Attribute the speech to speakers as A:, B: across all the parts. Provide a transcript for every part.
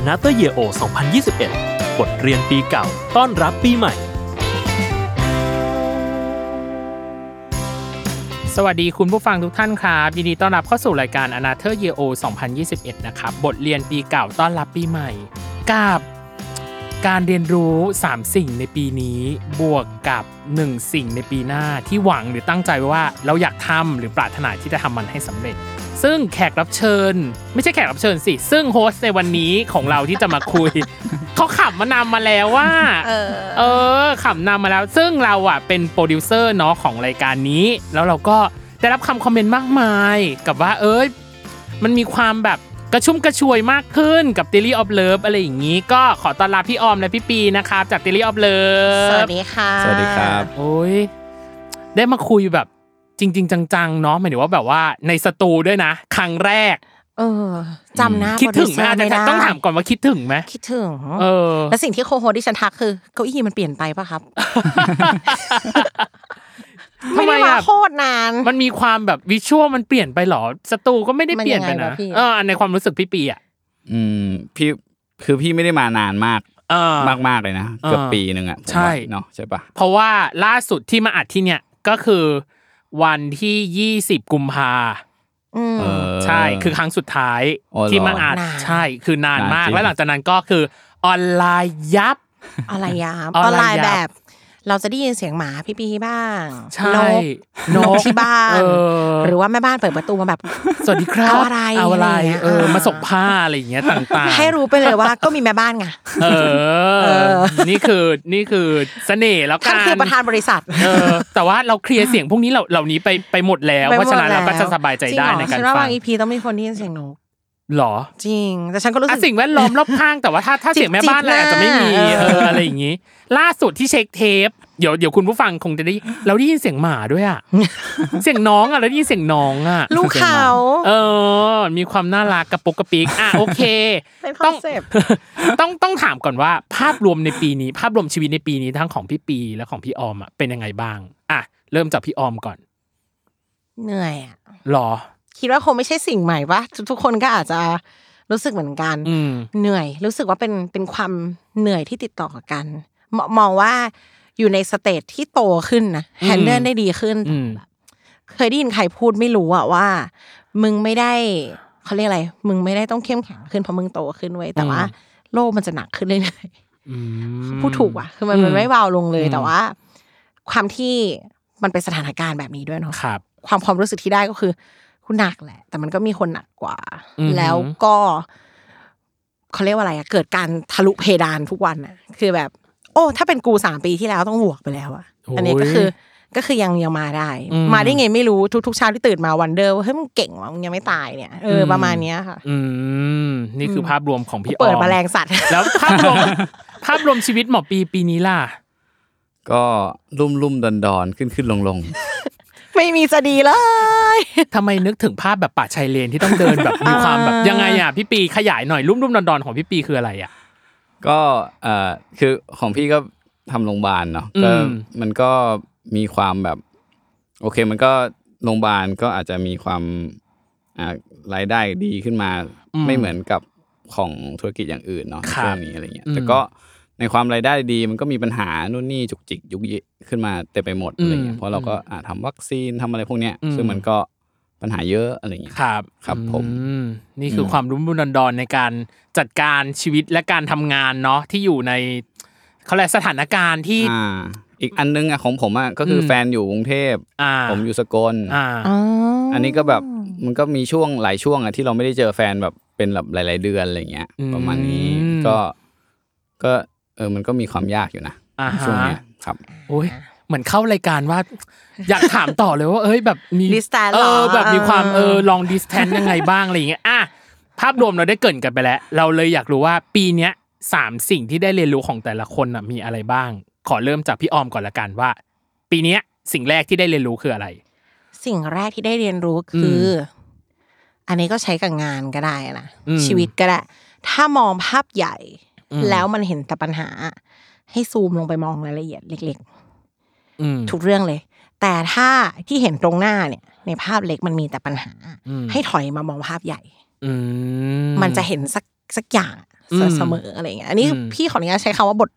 A: Another Year O 2021 บทเรียนปีเก่า ต้อนรับปีใหม่
B: สวัสดีคุณผู้ฟังทุกท่านครับยินดีต้อนรับเข้าสู่รายการ a n a t h e r Year O 2021 นะครับ บทเรียนปีเก่าต้อนรับปีใหม่ กับการเรียนรู้ 3 สิ่งในปีนี้บวกกับ 1 สิ่งในปีหน้าที่หวังหรือตั้งใจไว้ว่าเราอยากทำหรือปรารถนาที่จะทำมันให้สำเร็จ ซึ่งแขกรับเชิญ ไม่ใช่แขกรับเชิญสิ ซึ่ง host ในวันนี้ของเราที่จะมาคุย เขาขับมานำมาแล้วว่าเออขำนำมาแล้ว ซึ่งเราอะเป็นโปรดิวเซอร์เนาะของรายการนี้ แล้วเราก็ได้รับคำคอมเมนต์มากมาย กับว่าเอ้ยมันมีความแบบกระชุ่มกระชวยมากขึ้นกับ Daily of Love อะไรอย่างนี้ ก็ขอต้อนรับพี่ออมและพี่ปีย์นะครับจาก Daily of Love
C: สวัสดีค่ะ
D: สวัสดีครับ
B: โอ้ยได้มาคุยแบบ จริง ๆ จังๆเนาะหมายถึงว่าแบบว่าในสตูด้วยนะ ครั้งแรก
C: เออจำหน้า
B: คิดถึงไหม
C: โปร
B: อาจ
C: ดิวเซอร์
B: จะ
C: ไม่ได้
B: ต้องถามก่อนว่าคิดถึงไหม
C: คิดถึง
B: เออ
C: แล้วสิ่งที่โคโฮที่ฉันทักคือเก้าอี้มันเปลี่ยนไปปะครับ
B: ทำไม
C: ไม่ได้มา
B: อะ
C: โคตรนาน
B: มันมีความแบบวิชวลมันเปลี่ยนไปเหรอสตูก็ไม่ได้เปลี่ยนไป
C: มันยังไง
B: นะ
C: วะพี่
B: เอออันในความรู้สึกพี่ปีอะ
D: อืมพี่คือพี่ไม่ได้มานานมาก
B: เออ
D: มากมากๆเลยนะเกือบ
B: เออ
D: ปีหนึ่งอะผม
B: ใช่
D: ว่าเนาะใช่ปะ
B: เพราะว่าล่าสุดที่มาอัดที่เนี่ยก็คือ วันที่ยี่สิบกุมภา
C: อืม
D: เออ
B: ใช่ คือครั้งสุดท้าย
D: อ๋อเหรอ
B: ที่มาอัด
C: นาน
B: ใช่ คือนานมาก
D: นานจริง
B: แล้วหลังจากนั้นก็คือออนไลน์ยับ
C: อะไรยาม
B: อ
C: อ
B: อ
C: อนน
B: ไล
C: ไล
B: น์
C: น์
B: ยับ
C: แบบ เราจะได้ยินเสียงหมาพี่ปีบ้าง
B: ใช่
C: นกนกที่บ้าน
B: เออ
C: หรือว่าแม่บ้านเปิดประตูมาแบบ
B: สวัสดีครับ
C: เอาอะไร
B: เอาอะไร
C: อะไรอย่างเงี้ย
B: เออ
C: อ่าม
B: มาส่งผ้าอะไรอย่างเงี้ยต่างๆ
C: ให้รู้ไปเลยว่าก็มีแม่บ้านไง
B: เอ
C: เอ
B: อ
C: อ
B: นี่คือนี่คือเสน่ห์แล้วกั
C: ท่าน
B: น
C: คือประธานบริษัท
B: เออแต่ว่าเราเคลียร์เสียงพวกนี้เหล่าเหล่านี้ไปไปหมดแล้ว
C: ไป
B: เพ
C: หมด
B: ราะฉะนั้นเราก็
C: แล้ว
B: จะสบายใจได้ใน
C: จ
B: การ
C: ริงเหรอฉันว่า
B: ฟั
C: บางงอีพีต้องมีคนที่ยินเสียงนก
B: หรอ
C: จริง แต่ฉันก็รู้สึ
B: อะ
C: ก
B: สิ่งแวดล้อมรอบข้างแต่ว่าถ้าถ้าเสียงแม่บ้านอะไรอาจจะไม่มี
C: จิบหน้า
B: เอออะไรอย่างงี้ ล่าสุดที่เช็คเทปเดี๋ยวเดี๋ยวคุณผู้ฟังคงจะได้เราได้ยินเสียงหมาด้วยอะเสียงน้องอะเราได้ยินเสียงน้องอะ
C: ลูกเขา
B: เออ มีความน่ารักกระปุกกระปิกอะโอเค
C: เป็น concept
B: ต้
C: อ
B: ง
C: ต้
B: องถามก่อนว่า ภาพรวมในปีนี้ ภาพรวมชีวิตในปีนี้ทั้งของพี่ปีย์และของพี่ออมอะเป็นยังไงบ้างอะเริ่มจากพี่ออมก่อน
C: เหนื่อยอะ
B: หรอ
C: คิดว่าคงไม่ใช่สิ่งใหม่ป่ะทุกๆคนก็อาจจะรู้สึกเหมือนกัน
B: อืม
C: เหนื่อย รู้สึกว่าเป็นเป็นความเหนื่อยที่ติดต่อกัน มองว่าอยู่ใน stage ที่โตขึ้นนะ
B: อืม
C: แฮนเดิลได้ดีขึ้น
B: อืม
C: เคยได้ยินใครพูดไม่รู้อะว่า มึงไม่ได้เขาเรียกอะไร มึงไม่ได้ต้องเข้มแข็งขึ้นเพราะมึงโตขึ้นเว้ยแต่ว่า โลกมันจะหนักขึ้นเรื่อย
B: อืม
C: ๆพูดถูกว่ะคือมันมันไม่เบาลงเลย
B: อืม
C: แต่ว่า ความที่มันเป็นสถานการณ์แบบนี้ด้วยเนาะ
B: ครับ
C: ความความรู้สึกที่ได้ก็คือ คุณหนักแหละ แต่มันก็มีคนหนักกว่า
B: อือหือ
C: แล้วก็เขาเรียกว่าอะไรอะเกิดการทะลุเพดานทุกวันอะคือแบบ โอ้ ถ้าเป็นกูสามปีที่แล้วต้องบวกไปแล้วอะอันนี้ก็คือก็คือยังยังมาได้
B: อืม
C: มาได้ไงไม่รู้ทุกทุกๆเช้าที่ตื่นมา wonder ว่าเฮ้ยมึงเก่งว่ะมึงยังไม่ตายเนี่ยเออประมาณเนี้ยค่ะ
B: อืมนี่คือภาพรวมของพี่ออม
C: เปิดแมลงสัตว์
B: แล้วภาพรวมภาพรวมชีวิตของพี่ปีย์ปีนี้ล่ะ
D: ก็ลุ่มลุ่มดอนดอนขึ้นขึ้นลงลง
C: ไม่มีจะดีเลย
B: ทำไมนึกถึงภาพแบบป่าชายเลนที่ต้องเดินแบบมีความแบบยังไงอะพี่ปีย์ขยายหน่อยลุ่มลุ่มดอนดอนของพี่ปีย์คืออะไรอะ
D: ก็เอ่อคือของพี่ก็ทำโรงพยาบาลเนาะก็
B: อืม
D: มันก็มีความแบบ โอเคมันก็โรงพยาบาลก็อาจจะมีความอ่ารายได้ดีขึ้นมา ไม่เหมือนกับของธุรกิจอย่างอื่นเนาะ
B: ครับ
D: ช่วงนี้อะไรเงี้ย
B: อืม
D: แต่ก็ ในความรายได้ดีมันก็มีปัญหานู่นนี่จุกจิกยุกยิกขึ้นมาเต็มไปหมดอะไรเงี้
B: อื
D: ย
B: ม
D: เพราะเราก็อ่าทำวัคซีนทำอะไรพวกเนี้ย
B: อืม
D: ซึ่งมันก็ปัญหาเยอะอะไรเงี้ย
B: ครับ
D: ครับผม
B: อืนี่คืออ
D: ม
B: ความรุ่มรุ่นดอนๆในการจัดการชีวิตและการทำงานเนาะที่อยู่ในเขาเรียกสถานการณ์ที่
D: อ่าอีกอันนึงอะของผมอะก็คืออ
B: ม
D: แฟนอยู่กรุงเทพ
B: อ่า
D: ผมอยู่สกล
B: อ่า
C: อ๋อ
D: อันนี้ก็แบบมันก็มีช่วงหลายช่วงอะที่เราไม่ได้เจอแฟนแบบเป็นแบบหลาย ๆ เดือนอะไรเงี้ย
B: อืม
D: ประมาณนี้ก็ก็ เออมันก็มีความยากอยู่นะ
B: อ่าฮะ
D: ช่วงเนี้ยครับ
B: โอ้ยเหมือนเข้ารายการว่า อยากถามต่อเลยว่า เอ้ยแบบมี
C: Distance
B: เอ
C: เหรอ
B: อแบบมีความ
C: เอ
B: เอ
C: อ
B: อลองดิสแทนยังไงบ้างอะไรอย่างเงี้ยอะภาพรวมเราได้เกรินกันไปแล้ว เราเลยอยากรู้ว่าปีเนี้ยสามสิ่งที่ได้เรียนรู้ของแต่ละคนน่ะมีอะไรบ้าง ขอเริ่มจากพี่ออมก่อนละกันว่า ปีเนี้ยสิ่งแรกที่ได้เรียนรู้คืออะไร
C: สิ่งแรกที่ได้เรียนรู้คือ อันนี้ก็ใช้กับงานก็ได้นะ
B: อืม
C: ชีวิตก็ได้ถ้ามองภาพใหญ่
B: อืม
C: แล้วมันเห็นแต่ปัญหา ให้ซูมลงไปมองรายละเอียดเล็ก
B: อืม
C: ๆทุกเรื่องเลย แต่ถ้าที่เห็นตรงหน้าเนี่ย ในภาพเล็กมันมีแต่ปัญหา
B: อืม
C: ให้ถอยมามองภาพใหญ่
B: อื
C: มันจะเห็นสักสักอย่าง
B: อืม
C: เสมออะไรอย่างเงี้ยอันนี้
B: อืม
C: พี่ขออนุญาตใช้คำว่าบท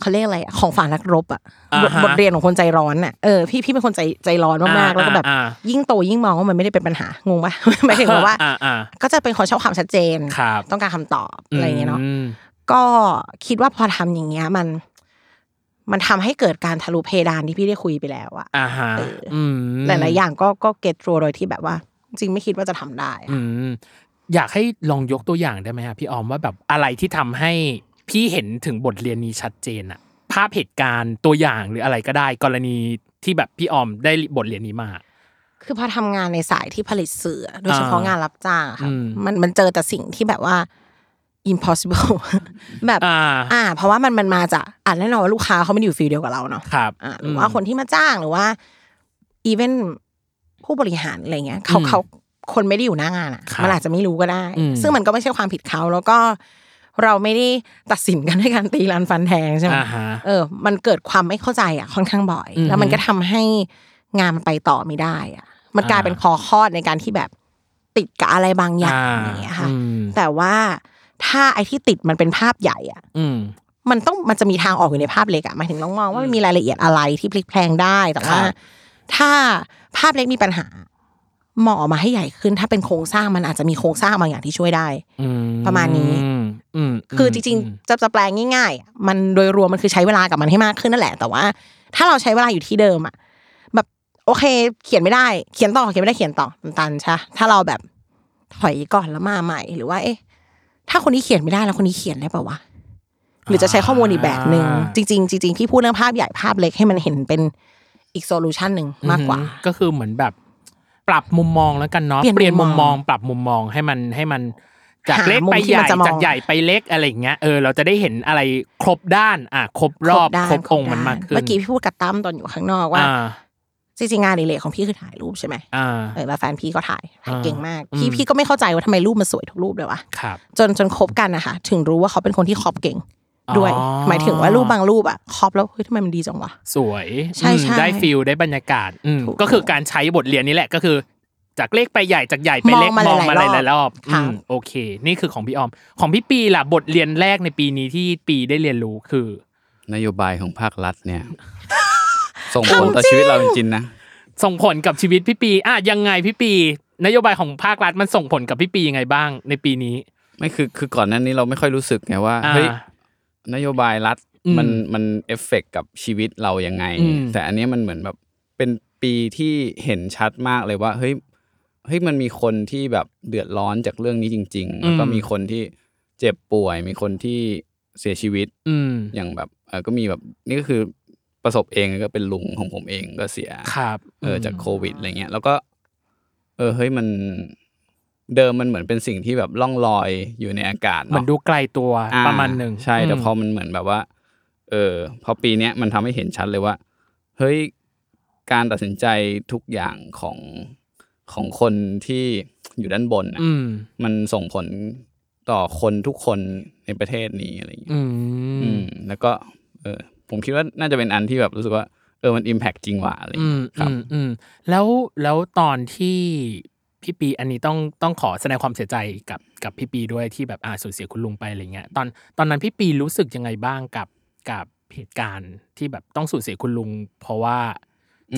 C: เขาเรียกอะไรอะของฝ่านักรบอะ
B: อ่า
C: บท
B: ฮะ
C: บทเรียนของคนใจร้อนอะเออพี่พี่เป็นคนใจใจร้อนมากๆแล้วก็แบบ
B: อ่า
C: ยิ่งโตยิ่งมองว่ามันไม่ได้เป็นปัญหางงปะหมายถึงว่า
B: อ่าอ่า
C: ก็จะเป็นคนชอบความชัดเจน
B: ครับ
C: ต้องการคำตอบอะไรอย่างเงี้ยเนาะ
B: ม
C: ก็คิดว่าพอทำอย่างเงี้ยมัน มันทำให้เกิดการทะลุเพดานที่พี่ได้คุยไปแล้วอะ
B: อ่าฮะ
C: เออ
B: อืม
C: หลายๆอย่างก็ก็เก็ตโดยที่แบบว่า จริงไม่คิดว่าจะทำได้อะ
B: อืมอยากให้ลองยกตัวอย่างได้ไหมครับพี่ออมว่าแบบอะไรที่ทำให้พี่เห็นถึงบทเรียนนี้ชัดเจนอะภาพเหตุการณ์ตัวอย่างหรืออะไรก็ได้ กรณีที่แบบพี่ออมได้บทเรียนนี้มา
C: คือพอทำงานในสายที่ผลิตสื่อโดยเฉพาะ
B: อ่าง
C: งานรับจ้างอะค่ะ
B: อืม
C: มันมันเจอแต่สิ่งที่แบบว่า impossible แบบ
B: อ่า
C: อ่า เพราะว่ามันมันมาจากอ่าแน่นอนว่าลูกค้าเขาไม่ได้อยู่ฟิลเดียวกับเราเนาะ
B: ครับ
C: อ่าหรือว่าคนที่มาจ้างหรือว่าอีเวนผู้บริหารอะไรเงี้ยเขา
B: อืม
C: เขาคนไม่ได้อยู่หน้างานอะ
B: ครับ
C: มันอาจจะไม่รู้ก็ได้
B: อืม
C: ซึ่งมันก็ไม่ใช่ความผิดเขาแล้วก็เราไม่ได้ตัดสินกันด้วยการตีรันฟันแทงใช่ไหม
B: อ่าฮะ
C: เออ มันเกิดความไม่เข้าใจอะค่อนข้างบ่อย
B: อือฮึ
C: แล้วมันก็ทำให้งานมันไปต่อไม่ได้ อะ มันกลาย
B: อ่า
C: เป็นคอคอดในการที่แบบติดกับอะไรบางอย่าง
B: อ่า
C: อย่างเงี้ยค่ะ
B: อืม
C: แต่ว่า ถ้าไอ้ที่ติดมันเป็นภาพใหญ่อะ
B: อืม
C: มันต้องมันจะมีทางออกอยู่ในภาพเล็กอะหมายถึงน้องมองว่ามันมีรายละเอียดอะไรที่พลิกแพลงได้แต่ว่า
B: ครับ
C: ถ้าภาพเล็กมีปัญหามองออกมาให้ใหญ่ขึ้น ถ้าเป็นโครงสร้างมันอาจจะมีโครงสร้างบางอย่างที่ช่วยได้
B: อืม
C: ประมาณนี้
B: อืมอืม
C: คือจริงๆ จะจะแปลงง่ายๆอะมันโดยรวมมันคือใช้เวลากับมันให้มากขึ้นนั่นแหละ แต่ว่า ถ้าเราใช้เวลาอยู่ที่เดิมอะแบบโอเค เขียนไม่ได้ เขียนต่อเขียนไม่ได้เขียนต่อมันตันใช่ปะถ้าเราแบบถอยก่อนแล้วมาใหม่ หรือว่า เอ๊ะ ถ้าคนนี้เขียนไม่ได้แล้วคนนี้เขียนได้ป่าวะหรือจะใช้ข้อมูลอีกแบบหนึ่งจริงๆจริงๆพี่พูดเรื่องภาพใหญ่ภาพเล็กให้มันเห็นเป็นอีกโซลูชันหนึ่งมากกว่า
B: อืก็คือเหมือนแบบปรับมุมมองแล้วกันเนาะ
C: เปลี่ยน
B: เปลี่ยน
C: มุ
B: มุ
C: ม
B: ม
C: ม
B: ม
C: อ
B: องงปรับมุมมองให้มันให้มันจาก
C: หา
B: เล็ก
C: มุม
B: ไป
C: ที่
B: ให
C: มัน
B: ญ่
C: จะมอง
B: จากใหญ่ไปเล็กอะไรอย่างเงี้ยเออเราจะได้เห็นอะไรครบด้าน อะครบรอบ
C: ด้าน
B: ครบองค์
C: ด้
B: มันมากขึ้น
C: เมื่อกี้พี่พูดกับตั้มตอนอยู่ข้างนอกว่า
B: อ่า
C: จริงๆงานอดิเลกของพี่คือถ่ายรูปใช่ไหม
B: อ่า
C: เออแล้วแฟนพี่ก็ถ่ายถ่าย
B: อ่า
C: เก่งมาก
B: อืม
C: พี่พี่ก็ไม่เข้าใจว่าทำไมรูปมันสวยทุกรูปเลยวะ
B: ครับ
C: จนจนคบกันนะคะถึงรู้ว่าเขาเป็นคนที่ครอบเก่งด้วย
B: อ๋อ
C: หมายถึงว่ารูปบางรูปอะครอบแล้วเฮ้ยทำไมมันดีจังวะ
B: สวย
C: ใช่
B: อืม
C: ใช่
B: ได้ฟิลได้บรรยากาศอืม
C: ถูก
B: ก็คือการใช้บทเรียนนี้แหละก็คือ จากเล็กไปใหญ่จากใหญ่ไปเล็ก
C: มองมา
B: มองมาห
C: หลายๆ
B: ลายๆรอบ
C: ครับ
B: อืมโอเค นี่คือของพี่ออม ของพี่ปีล่ะบทเรียนแรกในปีนี้ที่ปีได้เรียนรู้คือ
D: นโยบายของภาครัฐเนี่ย ส่งผลต่อชีวิตเราจริงๆนะ
B: ส่งผลกับชีวิตพี่ปีอะยังไงพี่ปี นโยบายของภาครัฐมันส่งผลกับพี่ปียังไงบ้าง ในปีนี้
D: ไม่คือคือก่อนหนั้นนี้เราไม่ค่อยรู้สึกไงว่า
B: อ่า
D: เฮ้ยนโยบายรัฐ
B: อืม
D: มันมันเอฟเฟกกับชีวิตเรายังไง
B: อืม
D: แต่อันเนี้ยมันเหมือนแบบเป็นปีที่เห็นชัดมากเลยว่าเฮ้ยเฮ้ยมันมีคนที่แบบเดือดร้อนจากเรื่องนี้จริง ๆ แล้วก็มีคนที่เจ็บป่วย มีคนที่เสียชีวิต
B: อืม
D: อย่างแบบเออก็มีแบบนี่ก็คือ ประสบเองก็เป็นลุงของผมเองก็เสีย
B: ครับ
D: เออจากโควิดอะไรเงี้ยแล้วก็ เออเฮ้ยมันเดิมมันเหมือนเป็นสิ่งที่แบบล่องลอยอยู่ในอากาศ
B: เหมือน
D: เนาะ
B: ดูไกลตัว
D: อ่
B: ประมาณหนึ่ง
D: ใช่แต่
B: ม
D: พอมันเหมือนแบบว่า เออ พอปีเนี้ยมันทำให้เห็นชัดเลยว่า เฮ้ยการตัดสินใจทุกอย่างของของคนที่อยู่ด้านบนน่ะ
B: อืม
D: มันส่งผลต่อคนทุกคนในประเทศนี้อะไรอย่างเงี้ย
B: อื
D: อื
B: ม
D: มแล้วก็ เออ ผมคิดว่าน่าจะเป็นอันที่แบบรู้สึกว่าเออมันอิมแพกจริงว่ะอะไรอย่าง
B: อืม
D: เงี้ยครับ
B: อืมอืมแล้วแล้วตอนที่พี่ปีอันนี้ต้องต้องขอแสดงความเสียใจกับกับพี่ปีด้วยที่แบบอ่าสูญเสียคุณลุงไปอะไรเงี้ยตอนตอนนั้นพี่ปีรู้สึกยังไงบ้างกับกับเหตุการณ์ที่แบบต้องสูญเสียคุณลุง เพราะว่า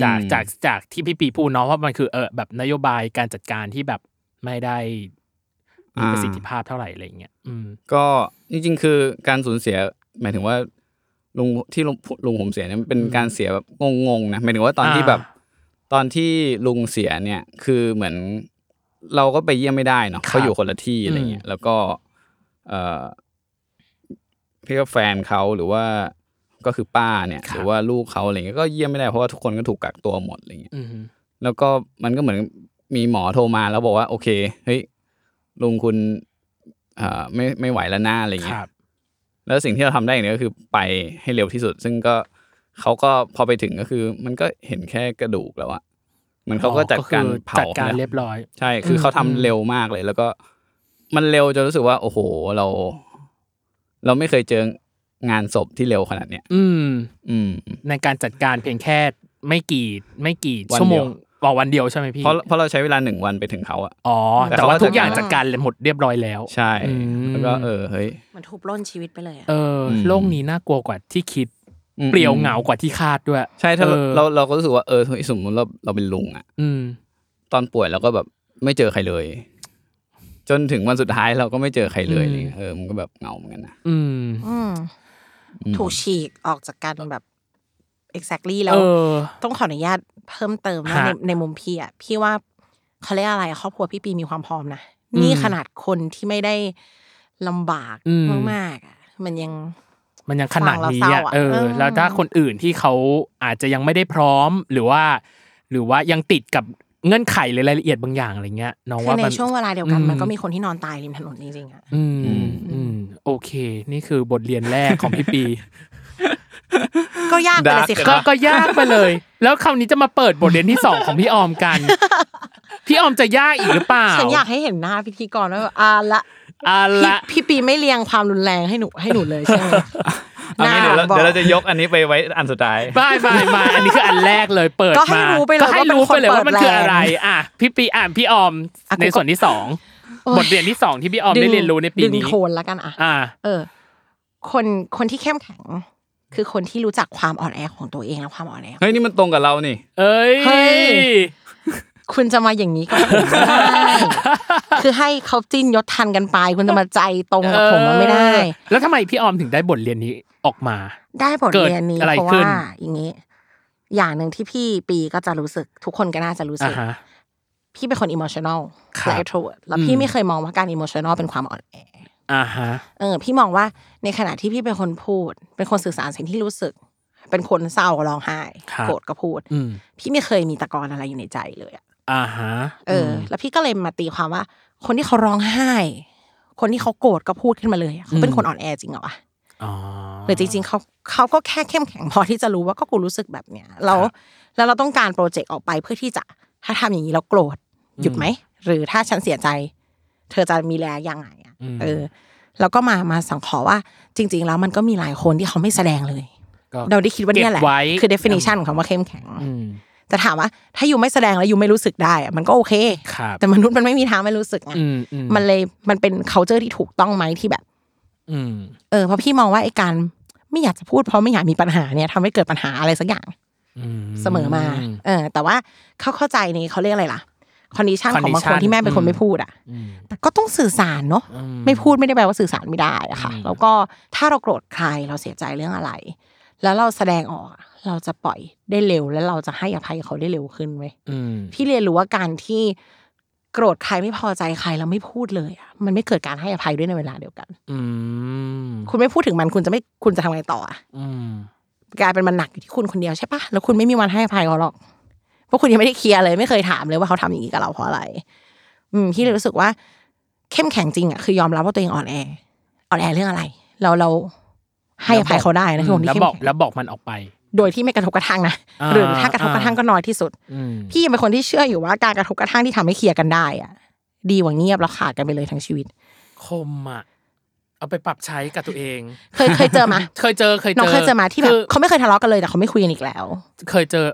B: จาก
D: อืม
B: จากจากที่พี่ปีพูดเนาะว่ามันคือเออแบบนโยบายการจัดการที่แบบไม่ได้มีประสิทธิภาพเท่าไหร่อะไรเงี้ยอืม
D: ก็จริง ๆ คือการสูญเสียหมายถึงว่า ลุงที่ลุงลุงผมเสียเนี่ยมันเป็นการเสียแบบงงๆนะหมายถึงว่าตอนที่
B: อ่า
D: แบบตอนที่ลุงเสียเนี่ยคือเหมือนเราก็ไปเยี่ยมไม่ได้เนาะเขาอยู่คนละที่อะไรเงี้ยแล้วก็เอ่อพี่ก็แฟนเขาหรือว่าก็คือป้าเนี่ย
B: ครับ
D: หรือว่าลูกเขาอะไรเงี้ยก็เยี่ยมไม่ได้เพราะว่าทุกคนก็ถูกกักตัวหมดอะไรเงี้ย
B: อืม
D: แล้วก็มันก็เหมือนมีหมอโทรมาแล้วบอกว่า โอเคเฮ้ยลุงคุณเอ่อไม่ไม่ไหวแล้วหน้าอะไร
B: ค
D: เงี้ย
B: รับ
D: แล้วสิ่งที่เราทำได้อย่างเดียวก็คือไปให้เร็วที่สุด ซึ่งก็เขาก็พอไปถึงก็คือ มันก็เห็นแค่กระดูกแล้วอะเหมือนเขาก็จัดการ
B: คือ
D: เผา
B: จัดการ
D: แล้ว
B: เรียบร้อย
D: ใช่คือเขาทำ
B: อืม
D: เร็วมากเลย แล้วก็มันเร็วจนรู้สึกว่า โอ้โหเรา เราไม่เคยเจองานศพที่เร็วขนาดเนี้ย
B: อืม
D: อืม
B: ในการจัดการเพียงแค่ไม่กี่ไม่กี่
D: วัน
B: ชั่วโมง
D: เดียว
B: ต่อวันเดียวใช่ไหมพี่
D: เพราะเพราะเราใช้เวลาหนึ่งวันไปถึงเขาอะ
B: อ๋อ
D: แต่
B: แต่
D: เขา
B: ว่า
D: ก็
B: ทุกอย่าง
D: จัดการ
B: จัดการหมดเรียบร้อยแล้ว
D: ใช่
B: อืม
D: แล้วก็เออเฮ้ย
C: มันทุบล้นชีวิตไปเลยอะ
B: เอออ
D: ม
B: โลกนี้น่ากลัวกว่าที่คิด
D: อืม
B: เปลี่ยวเหงากว่าที่คาดด้วย
D: ใช่ถ้าเรา
B: ออ
D: เราเราก็รู้สึกว่าเออเฮ้ยสมมติเราเราเป็นลุงอะ
B: อืม
D: ตอนป่วยเราก็แบบไม่เจอใครเลย จนถึงวันสุดท้ายเราก็ไม่เจอใครเลย
B: อืม
D: อะไรเงี้ยเออมันก็แบบเหงาเหมือนกันนะ
B: อืม
C: อืม
D: อืม
C: ถูกฉีกออกจากกันแบบ exactly แล้
B: เอ
C: ว
B: อ
C: ต้องขออนุญาตเพิ่มเติมนะ
B: ฮะ
C: ในในมุมพี่อะพี่ว่าเขาเรียกอะไรครอบครัวพี่ปีมีความพร้อมนะ
B: อืม
C: นี่ขนาดคนที่ไม่ได้ลำบาก
B: อืม
C: มากๆอะมันยัง
B: มันยังขนาดนี้
C: ฟังแล้วเศร้า
B: อะ
C: อะ
B: เออ
C: เออ
B: แล้วถ้าคนอื่นที่เขาอาจจะยังไม่ได้พร้อมหรือว่า หรือว่ายังติดกับเงื่อนไขหรือรายละเอียดบางอย่างอะไรเงี้ยน้อง
C: คือ
B: ว่า
C: ใน
B: มัน
C: ช่วงเวลาเดียวกัน
B: อืม
C: มันก็มีคนที่นอนตายริมถนนจริงๆอะ
B: อืมอืมโอเค นี่คือบทเรียนแรกของพี่ปี
C: ก็ยากไปเลยสิ
B: ก็
C: คะ
B: ก็ยากไปเลย แล้วคราวนี้จะมาเปิดบทเรียนที่สองของพี่ออมกัน พี่ออมจะยากอีกหรือเปล่า
C: ฉันอยากให้เห็นหน้าพิธีกรว่าแบบอ่าละ
B: อะ
C: พี่
B: ละ
C: พี่ปีไม่เรียงความรุนแรงให้หนูให้หนูเลยใช่ไหม
D: เอางี้เดี๋ยวเรา
C: บอก
D: เดี๋ยวเราจะยกอันนี้ไปไว้อันสุดท้าย
B: ไม่ไม่ไม่อันนี้คืออันแรกเลยเปิด
C: ก็ให้
B: มา
C: รู้ไปเลย
B: ก็ให้รู้ไปเลย
C: ว่า
B: ว่า
C: เป็
B: มัน
C: นคน
B: คืออะไร
C: เปิดแรง
B: อะพี่ปีอ่านพี่ออม
C: อะกูก็
B: ในส่วนที่สอง
C: โอ้ย
B: บทเรียนที่สองที่พี่ออมได้เรียนรู้ในปี
C: ดึง
B: นี้
C: โทนแล้วกันอะ
B: อ่า
C: เออ คนคนที่เข้มแข็ง คือคนที่รู้จักความอ่อนแอของตัวเองและความอ่อนแอ
D: เฮ้ยนี่มันตรงกับเรานี่
B: เอ้ย
C: เฮ้ยคุณจะมาอย่างนี้กับผมไม่ได้คือให้เขาจิ้นยศทันกันไป คุณจะมาใจตรงกับผมมันไม่ได้
B: เออแล้วทำไมพี่ออมถึงได้บทเรียนนี้ออกมา
C: ได้บทเรียนนี้
B: เกิดอะไร
C: เพราะ
B: ขึ้
C: ว่านอย่างนี้ อย่างหนึ่งที่พี่ปีก็จะรู้สึก ทุกคนก็น่าจะรู้
B: อ่า
C: สึก
B: ฮะ
C: พี่เป็นคนอิ o มชัน a ล
B: ครับ
C: และ extrovert แล้ว
B: อื
C: พี่
B: ม
C: ไม่เคยมองว่าการอิ o มชัน a ลเป็นความอ่อนแอ
B: อ่าฮะ
C: เออ พี่มองว่าในขณะที่พี่เป็นคนพูด เป็นคนสื่อสารสิ่งที่รู้สึก เป็นคนเศร้าก็ร้องไห้
B: ครับ
C: โกรธก็พูด
B: อืม
C: พี่ไม่เคยมีตะกอนอะไรอยู่ในใจเลยอะ
B: อ่าฮะ
C: เอออ แล้วพี่ก็เลยมาตีความว่า คนที่เขาร้องไห้ คนที่เขาโกรธก็พูดขึ้นมาเลยอะเขาเป็นคนอ่อนแอจริงเหรอวะ
B: อ๋อ
C: หรือจริงๆเขาเขาก็แค่เข้มแข็งพอที่จะรู้ว่าก็กูรู้สึกแบบเนี้ยแล้วแล้วเราต้องการโปรเจกต์ออกไปเพื่อที่จะถ้าทำอย่างนี้เราโกรธหยุดไหมหรือถ้าฉันเสียใจ เธอจะมีแลยังไงอะ เออ แล้วก็มามาสังขอว่า จริง ๆ แล้วมันก็มีหลายคนที่เขาไม่แสดงเลย
B: ก็
C: เราได้คิดว่าเนี่ยแหละ
B: เก็บไว้
C: คือ definition ของคำว่าเข้มแข็ง
B: อืม
C: แต่ถามว่า ถ้าอยู่ไม่แสดงแล้วอยู่ไม่รู้สึกได้อะมันก็โอเค
B: ครับ
C: แต่มนุษย์มันไม่มีทางไม่รู้สึกไง
B: อืมอืม
C: มันเลยมันเป็น culture ที่ถูกต้องไหมที่แบบ
B: อืม
C: เออเพราะพี่มองว่าไอ้การไม่อยากจะพูดเพราะไม่อยากมีปัญหาเนี่ยทำให้เกิดปัญหาอะไรสักอย่าง
B: อืม
C: เสมอมา เออ แต่ว่าเขาเข้าใจในเขาเรียกอะไรล่ะ condition ของบางคน
B: condition
C: ที่แม่เป็นคนไม่พูดอะ
B: อืม
C: แต่ก็ต้องสื่อสารเนาะ
B: อืม
C: ไม่พูดไม่ได้แปลว่าสื่อสารไม่ได้อะค่ะ
B: อืม
C: แล้วก็ถ้าเราโกรธใครเราเสียใจเรื่องอะไร แล้วเราแสดงออกอะเราจะปล่อยได้เร็ว แล้วเราจะให้อภัยเขาได้เร็วขึ้นเว้ย
B: อืม
C: พี่เรียนรู้ว่าการที่โกรธใครไม่พอใจใครแล้วไม่พูดเลยอะมันไม่เกิดการให้อภัยด้วยในเวลาเดียวกัน
B: อืม
C: คุณไม่พูดถึงมันคุณจะไม่คุณจะทำไงต่ออะ
B: อืม
C: กลายเป็นมันหนักอยู่ที่คุณคนเดียวใช่ปะแล้วคุณไม่มีวันให้อภัยเขาหรอกเพราะคุณยังไม่ได้เคลียร์เลยไม่เคยถามเลยว่าเขาทำอย่างนี้กับเราเพราะอะไร อืมพี่เลยรู้สึกว่า เข้มแข็งจริงอะคือยอมรับว่าตัวเองอ่อนแออ่อนแอเรื่องอะไร เราเราให้อภัยเขาได้นะคือคนที่
B: แล้ว
C: เข้ม
B: บอก
C: แข็ง
B: แล้วบอกมันออกไป
C: โดยที่ไม่กระทบกระทั่งนะ
B: อ่า
C: หรือถ้ากระทบกระทั่งก็น้อยที่สุด
B: อืม
C: พี่ยังเป็นคนที่เชื่ออยู่ว่าการกระทบกระทั่งที่ทำให้เคลียร์กันได้อะ ดีกว่าเงียบแล้วขาดกันไปเลยทั้งชีวิต
B: คมอะ เอาไปปรับใช้กับตัวเอง
C: เคยเคยเจอมา
B: เคยเจอเคยเจอ
C: น้องเคยเจอมาที่แบ
B: คื
C: บ
B: อ
C: เขาไม่เคยทะเลาะกันเลยแต่เขาไม่คุยกันอีกแล้ว
B: เคยเจอ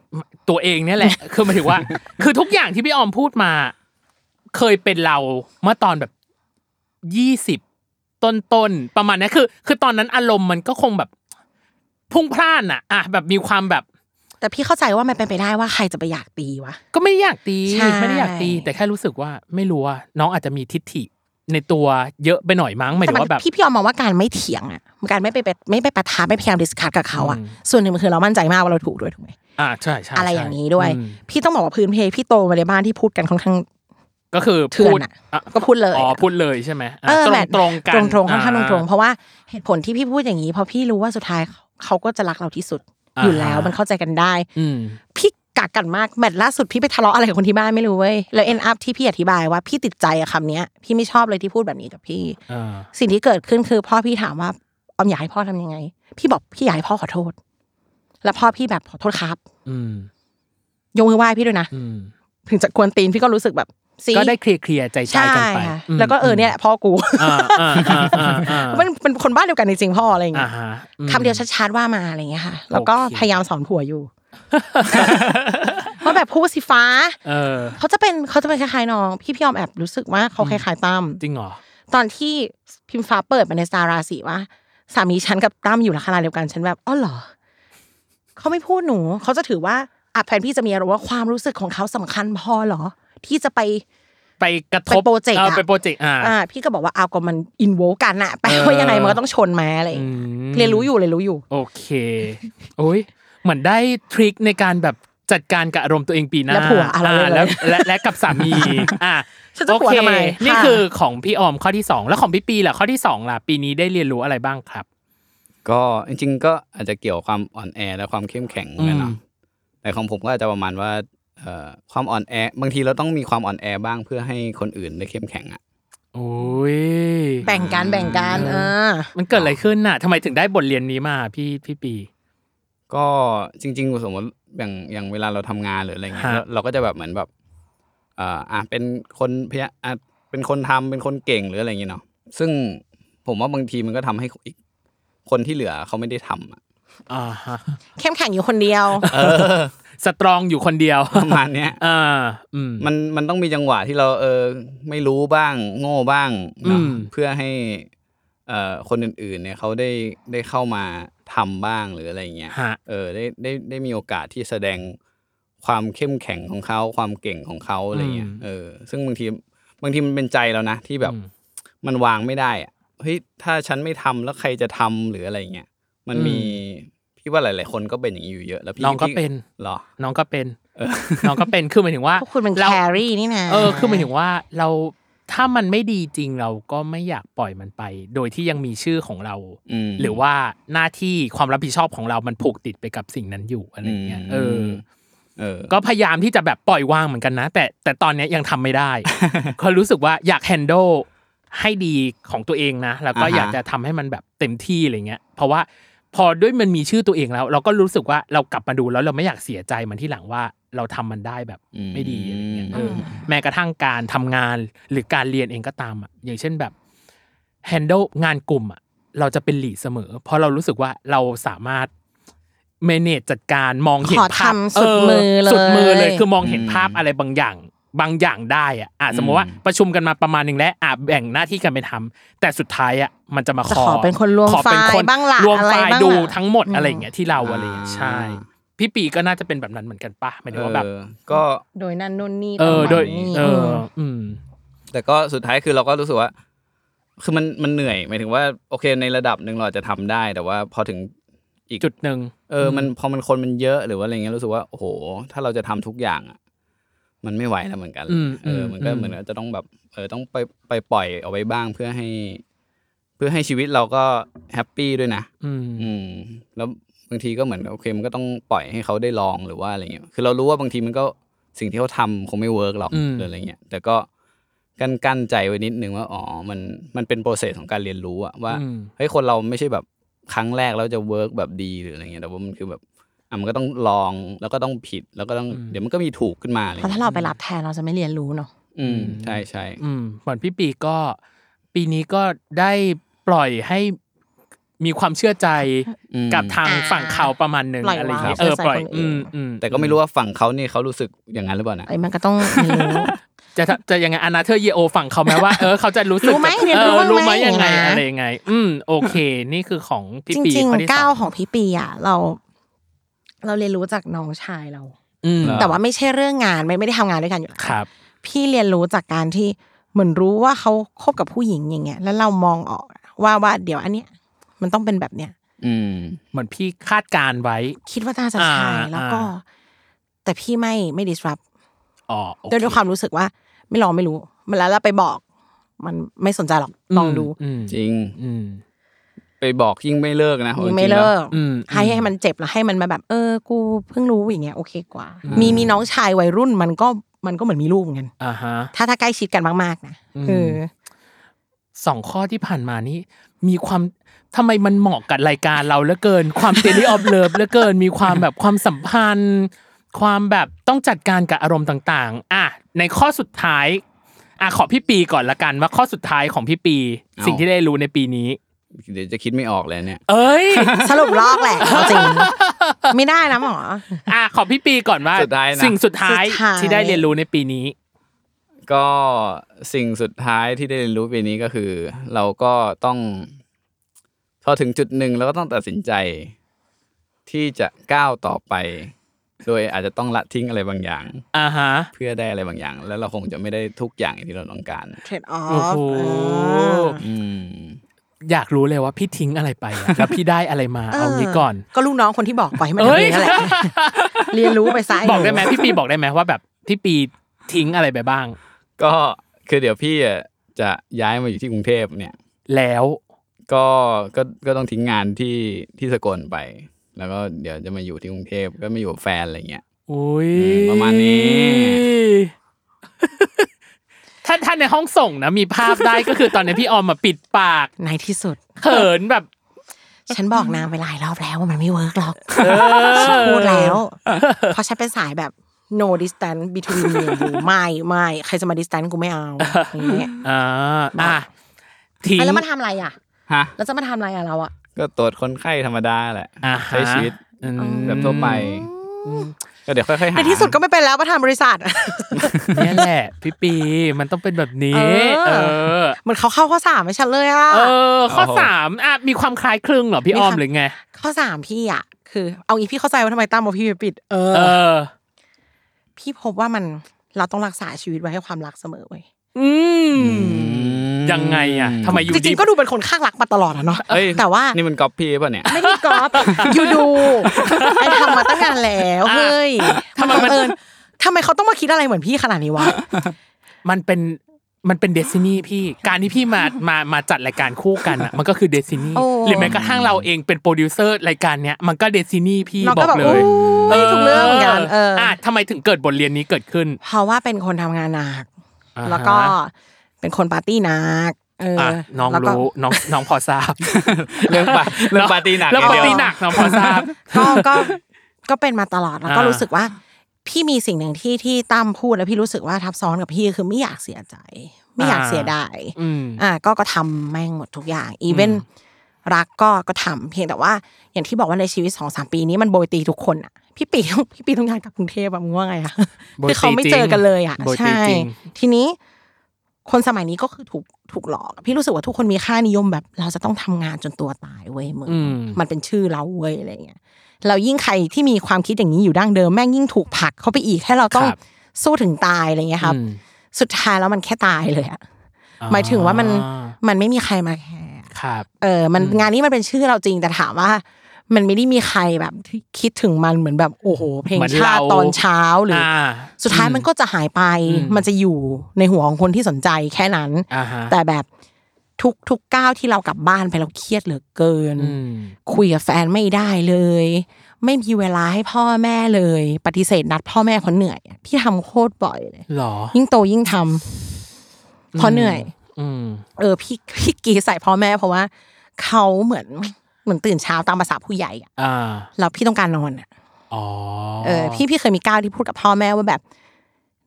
B: ตัวเองเนี่ยแหละ คือหมายถึงว่า คือทุกอย่างที่พี่ออมพูดมา เคยเป็นเราเมื่อตอนแบบยี่สิบต้นต้นๆประมาณเนี้ยคือ คือตอนนั้นอารมณ์มันก็คงแบบพุ่งพล่านอะอะแบบมีความแบบ
C: แต่พี่เข้าใจว่ามันเป็นไปได้ว่าใครจะไปอยากตีวะ
B: ก็ไม่ได้อยากตี
C: ใช่
B: ไม่ได้อยากตี แต่แค่รู้สึกว่าไม่รู้ว่าน้องอาจจะมีทิฐิ ในตัวเยอะไปหน่อยมั้งหมาย
C: แต่
B: ถึง
C: มัน
B: ว่าแบบ
C: พี่พี่ยอมมองว่าการไม่เถียงอะการไม่ไปไปไม่ไปปะทะไม่พยายามดิสคัทกับเขาอะ
B: อืม
C: ส่วนหนึ่งมันคือเรามั่นใจมากว่าเราถูกด้วยถูกไหม
B: อ่าใช่ใช่
C: อะไร
B: ใช่
C: อย่างนี้ด้วย
B: อืม
C: พี่ต้องบอกว่าพื้นเพพี่โตมาในบ้านที่พูดกันค่อนข้าง
B: ก็คือ
C: เถื่อน
B: พูด
C: อะก็พูดเลย
B: อ๋อ
C: อะ
B: พูดเลยใช่ไหมอะ
C: เออ
B: ตร
C: แบ
B: ง
C: บ
B: ตรงๆกัน
C: ตรงตรงๆค่อนข้างต
B: อ่
C: รงๆเพราะว่าเหตุผลที่พี่พูดอย่างนี้เพราะพี่รู้ว่าสุดท้ายเขาก็จะรักเราที่สุดอยู่แล้วมันเข้าใจกันได้
B: อืม
C: พี่ กักกันมากแมตช์ล่าสุดพี่ไปทะเลาะอะไรกับคนที่บ้านไม่รู้เว้ยแล้วเอ็นอัพที่พี่อธิบายว่าพี่ติดใจอะคำเนี้ยพี่ไม่ชอบเลยที่พูดแบบนี้กับพี่
B: อ่า
C: สิ่งที่เกิดขึ้นคือพ่อพี่ถามว่าออมอยากให้พ่อทำยังไง พี่บอกพี่อยากให้พ่อขอโทษ แล้วพ่อพี่แบบขอโทษครับ
B: อืม
C: ยกมือไหว้พี่ด้วยนะ
B: อืม
C: ถึงจะกวนตีนพี่ก็รู้สึกแบบซี
B: ก็ได้เคลียร์เคลียร์ใจใจ
C: ใช่
B: กันไป
C: ค่ะ
B: ม
C: แล้วก็เออเนี่ยแหละพ่อกู
B: อ่าอ่าอ่าอ่าอ่า
C: มันเป็นคนบ้านเดียวกันจริงๆพ่ออะไรอย่าง
B: อ่า
C: เงี้ย
B: ฮะอืม
C: คำเดียวชัดๆว่ามาอะไรอย่างเงี้ยค่ะ แล้วก็
B: โอเค
C: พยายามสอนผัวอยู่ ว่าแบบพูดสิฟ้า
B: เออ
C: เขาจะเป็นเขาจะเป็นคล้ายๆน้อง พี่พี่ยอมแอบรู้สึกว่าเขาคล้ายๆตั้ม
B: จริงเหรอ
C: ตอนที่พิมฟ้าเปิดมาในสตาราสีว่าสามีฉันกับตั้มอยู่ลักษณะเดียวกันฉันแบบอ๋อเหรอเขาไม่พูดหนูเขาจะถือว่าอะแฟนพี่จะมีอารมณ์ว่าความรู้สึกของเขาสำคัญพอเหรอ ที่จะไป
B: ไปกระทบ
C: ไปโปรเจกต์
B: ออ
C: อะ
B: ไปโปรเจกต์อ่า
C: อ่าพี่ก็บอกว่าเอาก็มันอินโวกันอะแปล
B: เอ
C: ว่า
B: อ
C: ยังไงมันก็ต้องชนมาอะไรอย่างเงี้ย
B: อืม
C: เรียนรู้อยู่เรียนรู้อยู่
B: โอเคโอ้ย เหมือนได้ทริคในการแบบจัดการกับอารมณ์ตัวเองปีหน้า
C: และผัวอะไรเลย
B: แล้วและและกับสามีอะ
C: ฉันจะ
B: โอ
C: ผัว
B: เค
C: ทำไม
B: นี่
C: ค่ะ
B: คือของพี่ออมข้อที่สองแล้วของพี่ปีล่ะข้อที่สองล่ะปีนี้ได้เรียนรู้อะไรบ้างครับ
D: ก็จริงๆก็อาจจะเกี่ยวกับความอ่อนแอและความเข้มแข็งเหมือนกันเนาะ
B: อืม
D: แต่ของผมก็อาจจะประมาณว่าเอ่อความอ่อนแอบางทีเราต้องมีความอ่อนแอบ้างเพื่อให้คนอื่นได้เข้มแข็งอะ
B: โอ้ย
C: แบ่งกันแบ่งกันเออ
B: มันเกิดอะไรขึ้นน่ะทำไมถึงได้บทเรียนนี้มาพี่พี่ปี
D: ก็จริง ๆ สมมติอย่างอย่างเวลาเราทำงานหรืออะไรเงี้ย
B: ฮะ
D: เราเราก็จะแบบเหมือนแบบเอ่ออะเป็นคนพยาอะเป็นคนทำเป็นคนเก่งหรืออะไรเงี้ยเนาะซึ่งผมว่าบางทีมันก็ทำให้อีกคนที่เหลือเขาไม่ได้ทำอะ
B: อ่าฮะ
C: เข้มแข็งอยู่คนเดียว
B: สตรองอยู่คนเดียว
D: ประมาณเนี้ย
B: อ่าอืม
D: มันมันต้องมีจังหวะที่เราเออไม่รู้บ้าง โง่บ้างเนาะ
B: อืม
D: เพื่อให้เอ่อคนอื่นๆเนี่ยเขาได้ได้เข้ามา ทำบ้างหรืออะไรเงี้ย
B: ฮะ
D: เออได้ได้ได้มีโอกาสที่แสดงความเข้มแข็งของเขาความเก่งของเขาอะไรเงี้ย
B: อืม
D: เออ ซึ่งบางทีบางทีมันเป็นใจแล้วนะที่แบบ
B: อืม
D: มันวางไม่ได้อะเฮ้ยถ้าฉันไม่ทำแล้วใครจะทำหรืออะไรเงี้ย มันมีพี่ว่าหลาย ๆ คนก็เป็นอย่างนี้อยู่เยอะ แล้วพี่
B: น้องก็
D: พี่
B: เป็น
D: เหรอ
B: น้องก็เป็นน้องก็เป็นคือหมายถึงว่า
C: พวกคุณเป็น
B: รา
C: แครี่นี่นะ
B: เออคือหมายถึงว่าเรา ถ้ามันไม่ดีจริงเราก็ไม่อยากปล่อยมันไป โดยที่ยังมีชื่อของเรา
D: อืม
B: หรือว่าหน้าที่ความรับผิดชอบของเรามันผูกติดไปกับสิ่งนั้นอยู่อะไรเงี้ย
D: อืม
B: เออ
D: เออ
B: ก็พยายามที่จะแบบปล่อยวางเหมือนกันนะ แต่แต่ตอนเนี้ยยังทำไม่ได้เขารู้สึกว่าอยากแฮนด์ลให้ดีของตัวเองนะ แล้วก็
D: อ่าฮะ
B: อยากจะทำให้มันแบบเต็มที่อะไรเงี้ย เพราะว่า พอด้วยมันมีชื่อตัวเองแล้ว เราก็รู้สึกว่าเรากลับมาดูแล้วเราไม่อยากเสียใจมันที่หลังว่าเราทำมันได้แบบไม่ดีอะไรเงี้ยเออแม้กระทั่งการทำงานหรือการเรียนเองก็ตามอะอย่างเช่นแบบ handle งานกลุ่มอะเราจะเป็นหลีดเสมอ เพราะเรารู้สึกว่าเราสามารถ manage จัดการมองเห็น
C: ขอ
B: ภาพ
C: ทำสุดมือเลย
B: สุดมือเลยคือมองเห็น
D: อืม
B: ภาพอะไรบางอย่าง บางอย่างได้อะอะสมมติว่า
D: อืม
B: ประชุมกันมาประมาณหนึ่งแล้วอะแบ่งหน้าที่กันไปทำแต่สุดท้ายอะมันจะมาข
C: จะ
B: อ
C: ขอเป็นคนรวม
B: ขอเป็นคน
C: ไฟล์บ้างล่ะ
B: รวม
C: อะไร
B: ไฟล์
C: บ้าง
B: ดู
C: ล่ะ
B: ทั้งหมด
C: อืม
B: อะไรอย่างเงี้ยที่เราอะไรอย่างเงี้ยใช่พี่ปีก็น่าจะเป็นแบบนั้นเหมือนกันปะหมายถึงว่าแบบ
D: เออก็
C: โดยนั่นนู่นนี่
B: เออ
C: ประมาณ
B: โดย
C: นี้
B: เออ อืม
D: แต่ก็สุดท้ายคือเราก็รู้สึกว่า คือมันมันเหนื่อยหมายถึงว่า โอเคในระดับหนึ่งเราอาจจะทำได้ แต่ว่าพอถึงอีก
B: จุดหนึ่ง
D: เออ มันพอมันคนมันเยอะหรือว่าอะไรเงี้ยรู้สึกว่าโอ้โห ถ้าเราจะทำทุกอย่างอะ มันไม่ไหวแล้วเหมือนกัน
B: อืม
D: เออมันก็
B: อืม
D: เหมือนว่าจะต้องแบบเออต้องไปไปปล่อยเอาไว้บ้างเพื่อให้ เพื่อให้ชีวิตเราก็happy ด้วยนะ
B: อืม
D: อืมแล้วบางทีก็เหมือนโอเคมันก็ต้องปล่อยให้เขาได้ลองหรือว่าอะไรเงี้ยคือเรารู้ว่าบางทีมันก็สิ่งที่เขาทำคงไม่ work หรอก
B: อืม
D: หรืออะไรเงี้ยแต่ก็กั้นกั้นใจไว้นิดนึงว่าอ๋อมันมันเป็น process ของการเรียนรู้อะว่า
B: อืม
D: เฮ้ยคนเราไม่ใช่แบบครั้งแรกแล้วจะ work แบบดีหรืออะไรเงี้ยแต่ว่ามันคือแบบอ่ะมันก็ต้องลองแล้วก็ต้องผิดแล้วก็ต้องเดี๋ยวมันก็มีถูกขึ้นมาอะไร
C: เพราะ
D: เงี้ย
C: ถ้าเราไปรับแทนเราจะไม่เรียนรู้เนาะ
D: อืมใช่ใช่
B: อืมเหมือนพี่ปีย์ก็ปีนี้ก็ได้ปล่อยให้มีความเชื่อใจ
D: อืม
B: กับทาง
C: อ่า
B: ฝั่งเขาประมาณหนึ่ง
C: ปล่อย
B: อะไรอย่างเงี้ย
C: วาง
B: เออ
C: เชื่อใจ
B: ปล่อย
C: คนอื่
B: อื
C: น
B: มอืม
D: แต่ก็ไม่รู้ว่าฝั่งเขานี่เขารู้สึกอย่างนั้นหรือเปล่านะ
C: ไอ้มันก็ต้องเรียนรู้
B: จะจะยังไงอนาเธอร์เยโอฝั่งเขาไหมว่าเออเขาจะรู้สึก
C: รู้ไหม
B: แบบ
C: เรียน
B: เอ
C: รู้
B: อ
C: บ้างไหม
B: รู้ไหมยังไง
C: อย่างเงี้ย
B: อะไรยังไง อืมโอเค นี่คือของพี่
C: จ
B: ปี
C: ริง
B: ข้อที่
C: ๆก้าว
B: สอง
C: ของพี่ปีอะเรา เราเรียนรู้จากน้องชายเรา
B: อืม
C: แต่ว่าไม่ใช่เรื่องงานไม่ไม่ได้ทำงานด้วยกันอยู่แล้ว
B: ครับ
C: พี่เรียนรู้จากการที่เหมือนรู้ว่าเขาคบกับผู้หญิงอย่างเงี้ย แล้วเรามองออกว่าว่าเดี๋ยวอันเนี้ยมันต้องเป็นแบบเนี้ย
D: อืม
B: เหมือนพี่คาดการณ์ไว้
C: คิดว่าน่าจะใช่
B: อ่า
C: แล้วก็
B: อ่า
C: แต่พี่ไม่ไม่ disrupt
B: อ๋อโอเค
C: ด้วยด้วยความรู้สึกว่า ไม่ลองไม่รู้ มันแล้วเราไปบอก มันไม่สนใจหรอกลองดู
B: อืม
D: จริง
B: อืม
D: ไป บอกยิ่งไม่เลิกนะ
C: ยิ่งไม่เลิก
B: อืม
C: ให้ให้มันเจ็บแล้วให้มันมาแบบ เออ กูเพิ่งรู้อย่างเงี้ยโอเคกว่า มีมีน้องชายวัยรุ่นมันก็มันก็เหมือนมีลูกเหมือนกัน
B: อ่าฮะ
C: ถ้าถ้าใกล้ชิดกันมากๆนะ
B: อืม
C: เออ
B: สองข้อที่ผ่านมานี่มีความทำไมมันเหมาะกับรายการเราเหลือเกิน ความ Daily of Love เหลือเกิน มีความแบบความสัมพันธ์ ความแบบต้องจัดการกับอารมณ์ต่างๆ อะ ในข้อสุดท้าย อะขอพี่ปีย์ก่อนละกันว่าข้อสุดท้ายของพี่ปีย์ สิ่งที่ได้รู้ในปีนี้
D: เดี๋ยวจะคิดไม่ออกเลยเนี่ย
B: เอ้ย
C: สรุปลอกแหละเอาจริง ไม่ได้นะหมอ
B: อะขอพี่ปีก่อนว่า
D: สุดท้ายนะ
B: สิ่งสุดท้าย
C: สุดท้าย
B: ที่ได้เรียนรู้ในปีนี้
D: ก็สิ่งสุดท้ายที่ได้เรียนรู้ปีนี้ก็คือ เราก็ต้อง พอถึงจุดหนึ่งเราก็ต้องตัดสินใจ ที่จะก้าวต่อไป โดยอาจจะต้องละทิ้งอะไรบางอย่าง
B: อ่าฮะ
D: เพื่อได้อะไรบางอย่าง แล้วเราคงจะไม่ได้ทุกอย่างอย่างที่เราต้องการ
C: เทรดออ
B: โอ้
C: ฟ
B: โห
D: อืม
B: อยากรู้เลยว่าพี่ทิ้งอะไรไปอะแล้วพี่ได้อะไรมาเอางี้ก่อน
C: ก็ลูกน้องคนที่บอกไปให้มัน
B: เอ้
C: ทำเอยงนั่นแหละเรียนรู้ไปซะ
B: บอกได้ไหมพี่ปีบอกได้ไหมว่าแบบพี่ปีทิ้งอะไรไปบ้าง
D: ก็คือเดี๋ยวพี่อะจะย้ายมาอยู่ที่กรุงเทพเนี่ย
B: แล้ว
D: ก็ก็ก็ต้องทิ้งงานที่ที่สกลไป แล้วก็เดี๋ยวจะมาอยู่ที่กรุงเทพก็มาอยู่กับแฟนอะไรเงี้ย
B: อุ้ย
D: อืมประมาณนี้
B: ถ้าถ้าในห้องส่งนะมีภาพได้ก็คือตอนนี้พี่ออมมาปิดปาก
C: ในที่สุด
B: เขินแบบ
C: ฉันบอกนางไปหลายรอบแล้วว่ามันไม่เวิร์กหรอกฉันพูดแล้ว เพราะฉันเป็นสายแบบ no distance between me and you ไม่ไม่ใครจะมา distance กูไม่เอาอย่างเงี้ย
B: อ่าอะทิ้ง
C: อะแล้วมาทำอะไรอะ
D: ฮะ
C: แล้วจะมาทำอะไรอะเราอะ
D: ก็ตรวจคนไข้ธรรมดาแหละ
B: อ่าฮะ
D: ใช้ชีวิต
B: อืม
D: แบบทั่วไปก็ เดี๋ยวค่อยๆหา
C: ในที่สุดก็ไม่เป็นแล้วประธานบริษัท
B: เนี่ยแหละ พี่ปีมันต้องเป็นแบบนี้
C: เออ
B: เออ
C: เหมือนเขาเข้าข้อสามให้ฉันเลยอะ
B: เออ ข้อสามอะมีความคล้ายคลึงเหรอพี่ออมหรือไง
C: ข้อสามพี่อะคือเอางี้พี่เข้าใจว่าทำไมตั้มบอกพี่ไปปิดเออ
B: เออ
C: พี่พบว่ามันเราต้องรักษาชีวิตไว้ให้ความรักเสมอเว้ย
B: อืมยังไงอะทำไมอยู่
C: จ
B: ดี
C: ริงๆก็ดูเป็นคนข้างรักมาตลอดอะเนาะ
D: เอ้ย
C: แต่ว่า
D: นี่มันก๊อปปี้ป่ะเนี่ย
C: ไม่ได้กอล์ฟยูดูไอทำมาตั้งนานแล้วเฮ้ย
B: ทำไมมัน
C: เอิญทำไมเขาต้องมาคิดอะไรเหมือนพี่ขนาดนี้วะ
B: มันเป็นมันเป็นเดซินี่พี่ การที่พี่มา มา มาจัดรายการคู่กันอะ มันก็คือเดซินี่
C: โอ้
B: หรือแม้กระทั่งเราเองเป็นโปรดิวเซอร์รายการเนี้ย มันก็เดซินี่พี่
C: เรา
B: บ
C: ก็
B: อก
C: แบบ
B: เล
C: โอ้
B: ย
C: ยถูกเรื่องเหมือนกันเอออ
B: อะทำไมถึงเกิดบทเรียนนี้เกิดขึ้น
C: เพราะว่าเป็นคนทำงานหนัก
B: อ่าฮะ
C: แล้วก็เป็นคนปาร์ตี้หนักเออ
B: อะ
C: อ
B: น้อง
C: แล้วก็
B: รู้น้องน้องพอทราบ
D: เรื่องปาเรื่องปาร์ตี้หนัก
B: เรื่อง
D: ย่
B: ปา
D: ดียว
B: ร์ตี้หนักน้องพอทราบ
C: ก็ก็ก็เป็นมาตลอดแล้วก็
B: อ่ารู้
C: รู้สึกว่า พี่มีสิ่งหนึ่งที่ที่ตั้มพูดแล้วพี่รู้สึกว่าทับซ้อนกับพี่คือไม่อยากเสียใจ ไม่อยากเสียดาย
B: อืม
C: อ่าก็ก็ทำแม่งหมดทุกอย่างอีเวน รักก็ก็ทำเพียงแต่ว่า อย่างที่บอกว่าในชีวิตสองสามปีนี้มันโบยตีทุกคนอะพี่ปีต้องพี่ปีต้องย้ายกลับกรุงเทพอะมึงว่าไงอะ
B: โบยตี
C: คือเขาไม่เจอกันเลยอะ
B: โบยตี
C: ใช่
B: จริง
C: ทีนี้ คนสมัยนี้ก็คือถูกถูกหลอก พี่รู้สึกว่าทุกคนมีค่านิยมแบบ เราจะต้องทำงานจนตัวตายเว้ยมึง
B: อืม
C: มันเป็นชื่อเราเว้ยอะไรเงี้ยเรายิ่งใครที่มีความคิดอย่างนี้อยู่ดั้งเดิมแม่งยิ่งถูกผลักเข้าไปอีกให้เราต้อง
B: ครับ
C: สู้ถึงตายอะไรเงี้ยครับ
B: อืม
C: สุดท้ายแล้วมันแค่ตายเลยอะหมายถึงว่ามันมันไม่มีใครมาแคร์
B: ครับ
C: เออมันงานนี้มันเป็นชื่อเราจริงแต่ถามว่า มันไม่ได้มีใครแบบที่คิดถึงมันเหมือนแบบโอ้โห เพลง
B: เหมือน
C: ชาติ
B: เรา
C: ตอนเช้าหรืออ
B: อ่า
C: สุดท้ายมันก็จะหายไป
B: อืม
C: มันจะอยู่ในหัวของคนที่สนใจแค่นั้น
B: อ่าฮะ
C: แต่แบบทุกทุกก้าวที่เรากลับบ้านไปเราเครียดเหลือเกิน
B: อืม
C: คุยกับแฟนไม่ได้เลย ไม่มีเวลาให้พ่อแม่เลย ปฏิเสธนัดพ่อแม่เพราะเหนื่อยอะพี่ทำโคตรบ่อยเลย
B: หรอ
C: ยิ่งโตยิ่งทำเพราะเหนื่อย
B: อืม
C: เออพี่พี่กรีดใส่พ่อแม่เพราะว่าเขาเหมือนเหมือนตื่นเช้าตามภาษาผู้ใหญ่อะ
B: อ่า
C: แล้วพี่ต้องการนอนอะ
B: อ๋อ
C: เออ พี่พี่เคยมีก้าวที่พูดกับพ่อแม่ว่าแบบ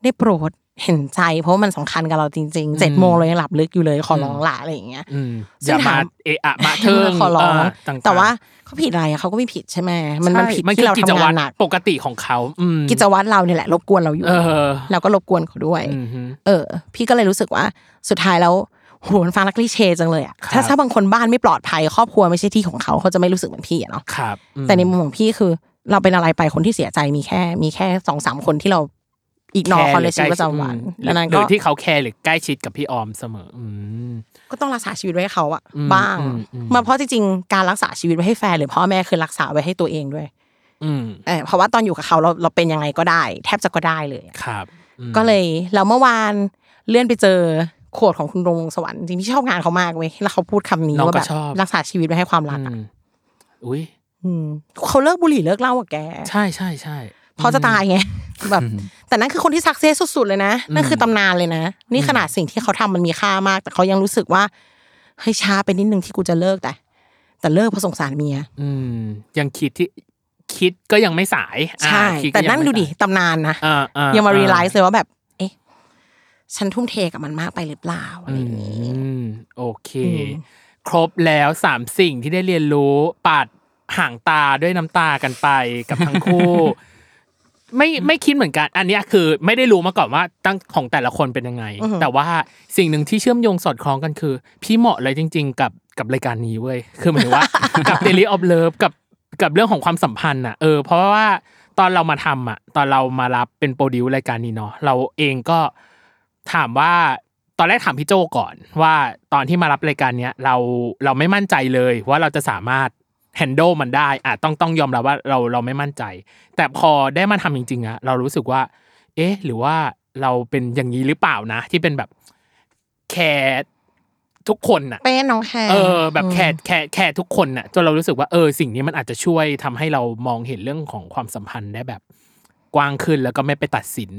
C: ได้โปรด เห็นใจ เพราะว่ามันสำคัญกับเราจริงๆเจ็ดโมงเรายังหลับลึกอยู่เลยขอร้องละอะไรอย่างเงี้ย
B: อืมอ
C: ซึ่ง
B: ย่ามา
C: ถาม
B: เอะอะมาเทิง
C: ขอร้อง
B: เต่างๆ
C: แต่ว่าเขาผิดอะไรอะเขาก็ไม่ผิดใช่ไหมมันมัน
B: ใช่
C: ผิด
B: มัน
C: ที่
B: คือ
C: เรา
B: กิจ
C: ทำ
B: วั
C: งา
B: ต
C: น
B: ร
C: หนัก
B: ปกติของเขาอืม
C: กิจวัตรเราเนี่ยแหละรบกวนเราอยู่
B: เออ
C: เราก็รบกวนเขาด้วย
B: อืมฮึ
C: เออ พี่ก็เลยรู้สึกว่าสุดท้ายแล้วโหมันฟังลักลี่เชจังเลยอะ
B: ครับ
C: ถ้าถ้าบางคนบ้านไม่ปลอดภัยครอบครัวไม่ใช่ที่ของเขาเขาจะไม่รู้สึกเหมือนพี่อะเนาะ
B: ครับอืม
C: แต่ในมุมของพี่คือเราเป็นอะไรไปคนที่เสียใจมีแค่ มีแค่สองสามคนที่เรา อีกนอเขาในชีวิตประจำวัน
B: หรื
C: ดั
B: อง
C: นั้น
B: หรื
C: ก็
B: อที่เขาแคร์หรือใกล้ชิดกับพี่ออมเสมออืม
C: ก็ต้องรักษาชีวิตไว้ให้เขาอะ
B: อืม
C: บ้าง
B: อืมอืม
C: มาเพราะจริงๆการรักษาชีวิตไว้ให้แฟนหรือพ่อแม่คือรักษาไว้ให้ตัวเองด้วย
B: อืม
C: เออเพราะว่าตอนอยู่กับเขาเราเราเป็นยังไงก็ได้ แทบจะก็ได้เลยอะ
B: ครับอืม
C: ก็เลยแล้วเมื่อวานเลื่อนไปเจอโขดของคุณรงสวรรค์จริงๆพี่ชอบงานเขามากเว้ยแล้วเขาพูดคำนี้
B: น้อง
C: ว่า
B: ก็
C: แบบ
B: ชอบ
C: รักษาชีวิตไว้ให้ความรัก
B: อื
C: อะ
B: มอุ้ย
C: อืมเขาเลิกบุหรี่เลิกเหล้าอะแก
B: ใช่ใช่ใช่
C: เพราะจะตายไงแบบ แต่นั่นคือคนที่สักเซสสุดๆเลยนะนั่นคือตำนานเลยนะ นี่ขนาดสิ่งที่เขาทำมันมีค่ามาก แต่เขายังรู้สึกว่าเฮ้ยช้าไปนิดนึงที่กูจะเลิกแต่ แต่เลิกเพราะสงสารเมีย
B: อืมยังคิดที่คิดก็ยังไม่สายอ่า
C: ใช่
B: คิก็
C: แต่
B: ยัง
C: นั่น
B: ไม่
C: ดูดิ
B: สาย
C: ตำนานนะ
B: อ่าอ่า
C: ยังมา
B: อ่
C: รีไลซ์เลยว่าแบบ เอ๊ะ ฉันทุ่มเทกับมันมากไปหรือเปล่าอะไรอย่างนี้
B: อืมโอเค
C: อืม
B: ครบแล้วสามสิ่งที่ได้เรียนรู้ปาดห่างตาด้วยน้ำตากันไปกับทั้งคู่ ไม่ไม่คิดเหมือนกัน อันเนี้ยคือไม่ได้รู้มาก่อนว่าตั้งของแต่ละคนเป็นยังไง แต่ว่าสิ่งหนึ่งที่เชื่อมโยงสอดคล้องกันคือ พี่เหมาะเลยจริง ๆ กับกับรายการนี้เว้ยคือหมายถึงว่ากับ Daily of Love กับกับเรื่องของความสัมพันธ์อะเออเพราะว่าตอนเรามาทำอะ ตอนเรามารับเป็นโปรดิวรายการนี้เนาะเราเองก็ถามว่าตอนแรกถามพี่โจก่อน ว่าตอนที่มารับรายการเนี้ยเราเราไม่มั่นใจเลยว่าเราจะสามารถ handle มันได้อะต้องต้องยอมรับว่าเราเราไม่มั่นใจ แต่พอได้มาทำจริง ๆอะเรารู้สึกว่า เอ๊ะ หรือว่าเราเป็นอย่างนี้หรือเปล่านะ ที่เป็นแบบ care ทุกคนน่ะ
C: เป็นน้อง care
B: เออแบบ care care care ทุกคนน่ะจนเรารู้สึกว่าเออสิ่งนี้มันอาจจะช่วยทำให้เรามองเห็นเรื่องของความสัมพันธ์ได้แบบ กว้างขึ้นแล้วก็ไม่ไปตัดสิน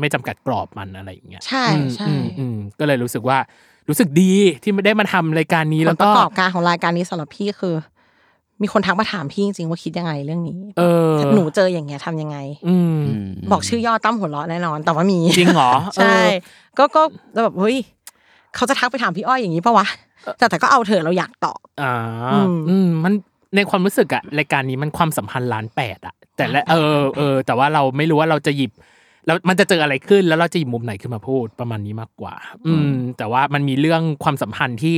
B: ไม่จำกัดกรอบมันอะไรอย่างเงี้ย
C: ใช่
B: อืม
C: ใช่
B: อืมอืมก็เลยรู้สึกว่ารู้สึกดีที่ไม่ได้มาทำรายการนี้
C: ผ
B: แล้
C: ล
B: ว
C: ป
B: ก็
C: ระกอบการของรายการนี้สำหรับพี่คือ มีคนทักมาถามพี่จริงๆว่าคิดยังไงเรื่องนี้
B: เออ
C: หนูเจออย่างเงี้ยทำยังไง
B: อืม
C: บอกชื่อย่อตั้มหัวเราะแน่นอน แต่ว่ามี
B: จริงเหรอ
C: ใช่
B: เออ
C: ก็ก็แล้วแบบเฮ้ยเขาจะทักไปถามพี่อ้อยอย่างนี้ปะวะแต่แต่ก็เอาเถอะเราอยากตอบ
B: อ่า
C: อืม
B: อืมมันในความรู้สึกอะรายการนี้มันความสัมพันธ์ล้านแปดอะแต่ละเออเออแต่ว่าเราไม่รู้ว่าเราจะหยิบแล้วมันจะเจออะไรขึ้นแล้วเราจะหยิบมุมไหนขึ้นมาพูดประมาณนี้มากกว่า อืม แต่ว่ามันมีเรื่องความสัมพันธ์ที่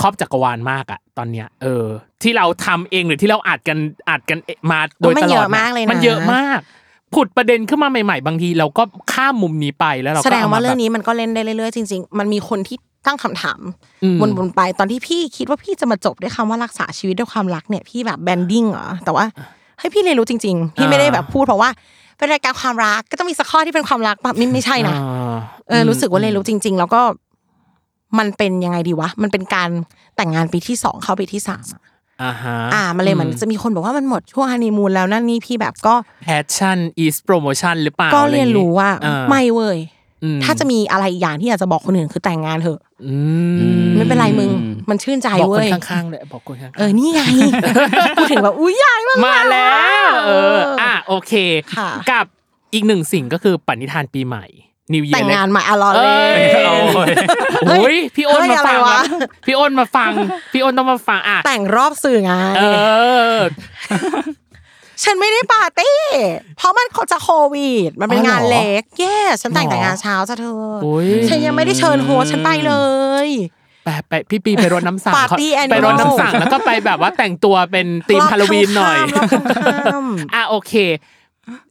B: ครอบจักรวาลมากอะตอนเนี้ยเออ ที่เราทำเองหรือที่เราอัดกันอัดกันมาโดย
C: มัน
B: ตล
C: เย
B: อด
C: อะมากเลยนะ
B: มันเยอะมากผุดประเด็นขึ้นมาใหม่ๆ บางทีเราก็ข้ามมุมนี้ไปแล้วเราก็
C: แสดง
B: ม
C: ว่าเรื่อง
B: แบบ
C: นี้มันก็เล่นได้เรื่อยๆ จริง ๆ มันมีคนที่ตั้งคำถาม
B: อืม
C: วนๆไปตอนที่พี่คิดว่าพี่จะมาจบด้วยคำว่ารักษาชีวิตด้วยความรักเนี่ยพี่แบบแบนดิ้งเหรอแต่ว่าให้ยพี่เรียนรู้จริง ๆ พี่ไม่ได้แบบพูดเพราะว่าเป็นรายการความรักก็ต้องมีสักข้อที่เป็นความรักแบบไม่ไม่ใช่นะ
B: อ่า
C: เออรู้สึกว่าเรียนรู้จริง ๆ แล้วก็ มันเป็นยังไงดีวะ มันเป็นการแต่งงานปีที่สองเข้าปีที่สามอะ
B: อ่าฮะ
C: อ่ามันเลยเหมือนจะมีคนบอกว่ามันหมดช่วงฮันนีมูนแล้วนั่นนี่พี่แบบก็
B: passion is promotion หรือเปล่า
C: ก็
B: อะไอ
C: เรีย
B: ย่านงงี้
C: รู้ว่า
B: อ่
C: ไม่เว้ย
B: อืม
C: ถ้าจะมีอะไรอีกอย่างที่อยากจะบอกคนอื่นคือแต่งงานเถอะ
B: อืม
C: ไม่เป็นไรมึง มันชื่นใจ
B: บอกค
C: เว้
B: น
C: ย
B: ข้างๆเลยบอกคนข้างๆ
C: เออนี่ไงพูดถึงแบบอุ้ยใหญ่มาก
B: มาแล้ว เออ อะโอเค
C: ค่ะ
B: กับอีกหนึ่งสิ่งก็คือปณิธานปีใหม่ New Year
C: แต่งงานใหม่อะรอ
B: เอ้
C: เลยย
B: โอ้ยพี่อ้น
C: เฮ้ย
B: มาฟัง
C: อะไรวะ
B: แล้วพี่อ้นมาฟัง พี่อ้นต้องมาฟังอะ
C: แต่งรอบสื่อไง
B: เออ
C: ฉันไม่ได้ปาร์ตี้ เพราะมันเขาจะโควิด มันเป็น
B: อ๋อเหรอ
C: งานเล็กเย้ฉันแต่ง
B: หรอ
C: แต่งงานเช้าจ้ะเธอ
B: โอ้ย
C: ฉันยังไม่ได้เชิญโฮสต์ฉันไปเลย
B: ไปไปพี่ปีไปรดน้ำสัง
C: Party
B: เขา
C: animal
B: ไปรดน้ำสังแล้วก็ไปแบบว่าแต่งตัวเป็นธีมฮาโลวีนหน่อย
C: รอบข้าม
B: อะโอเค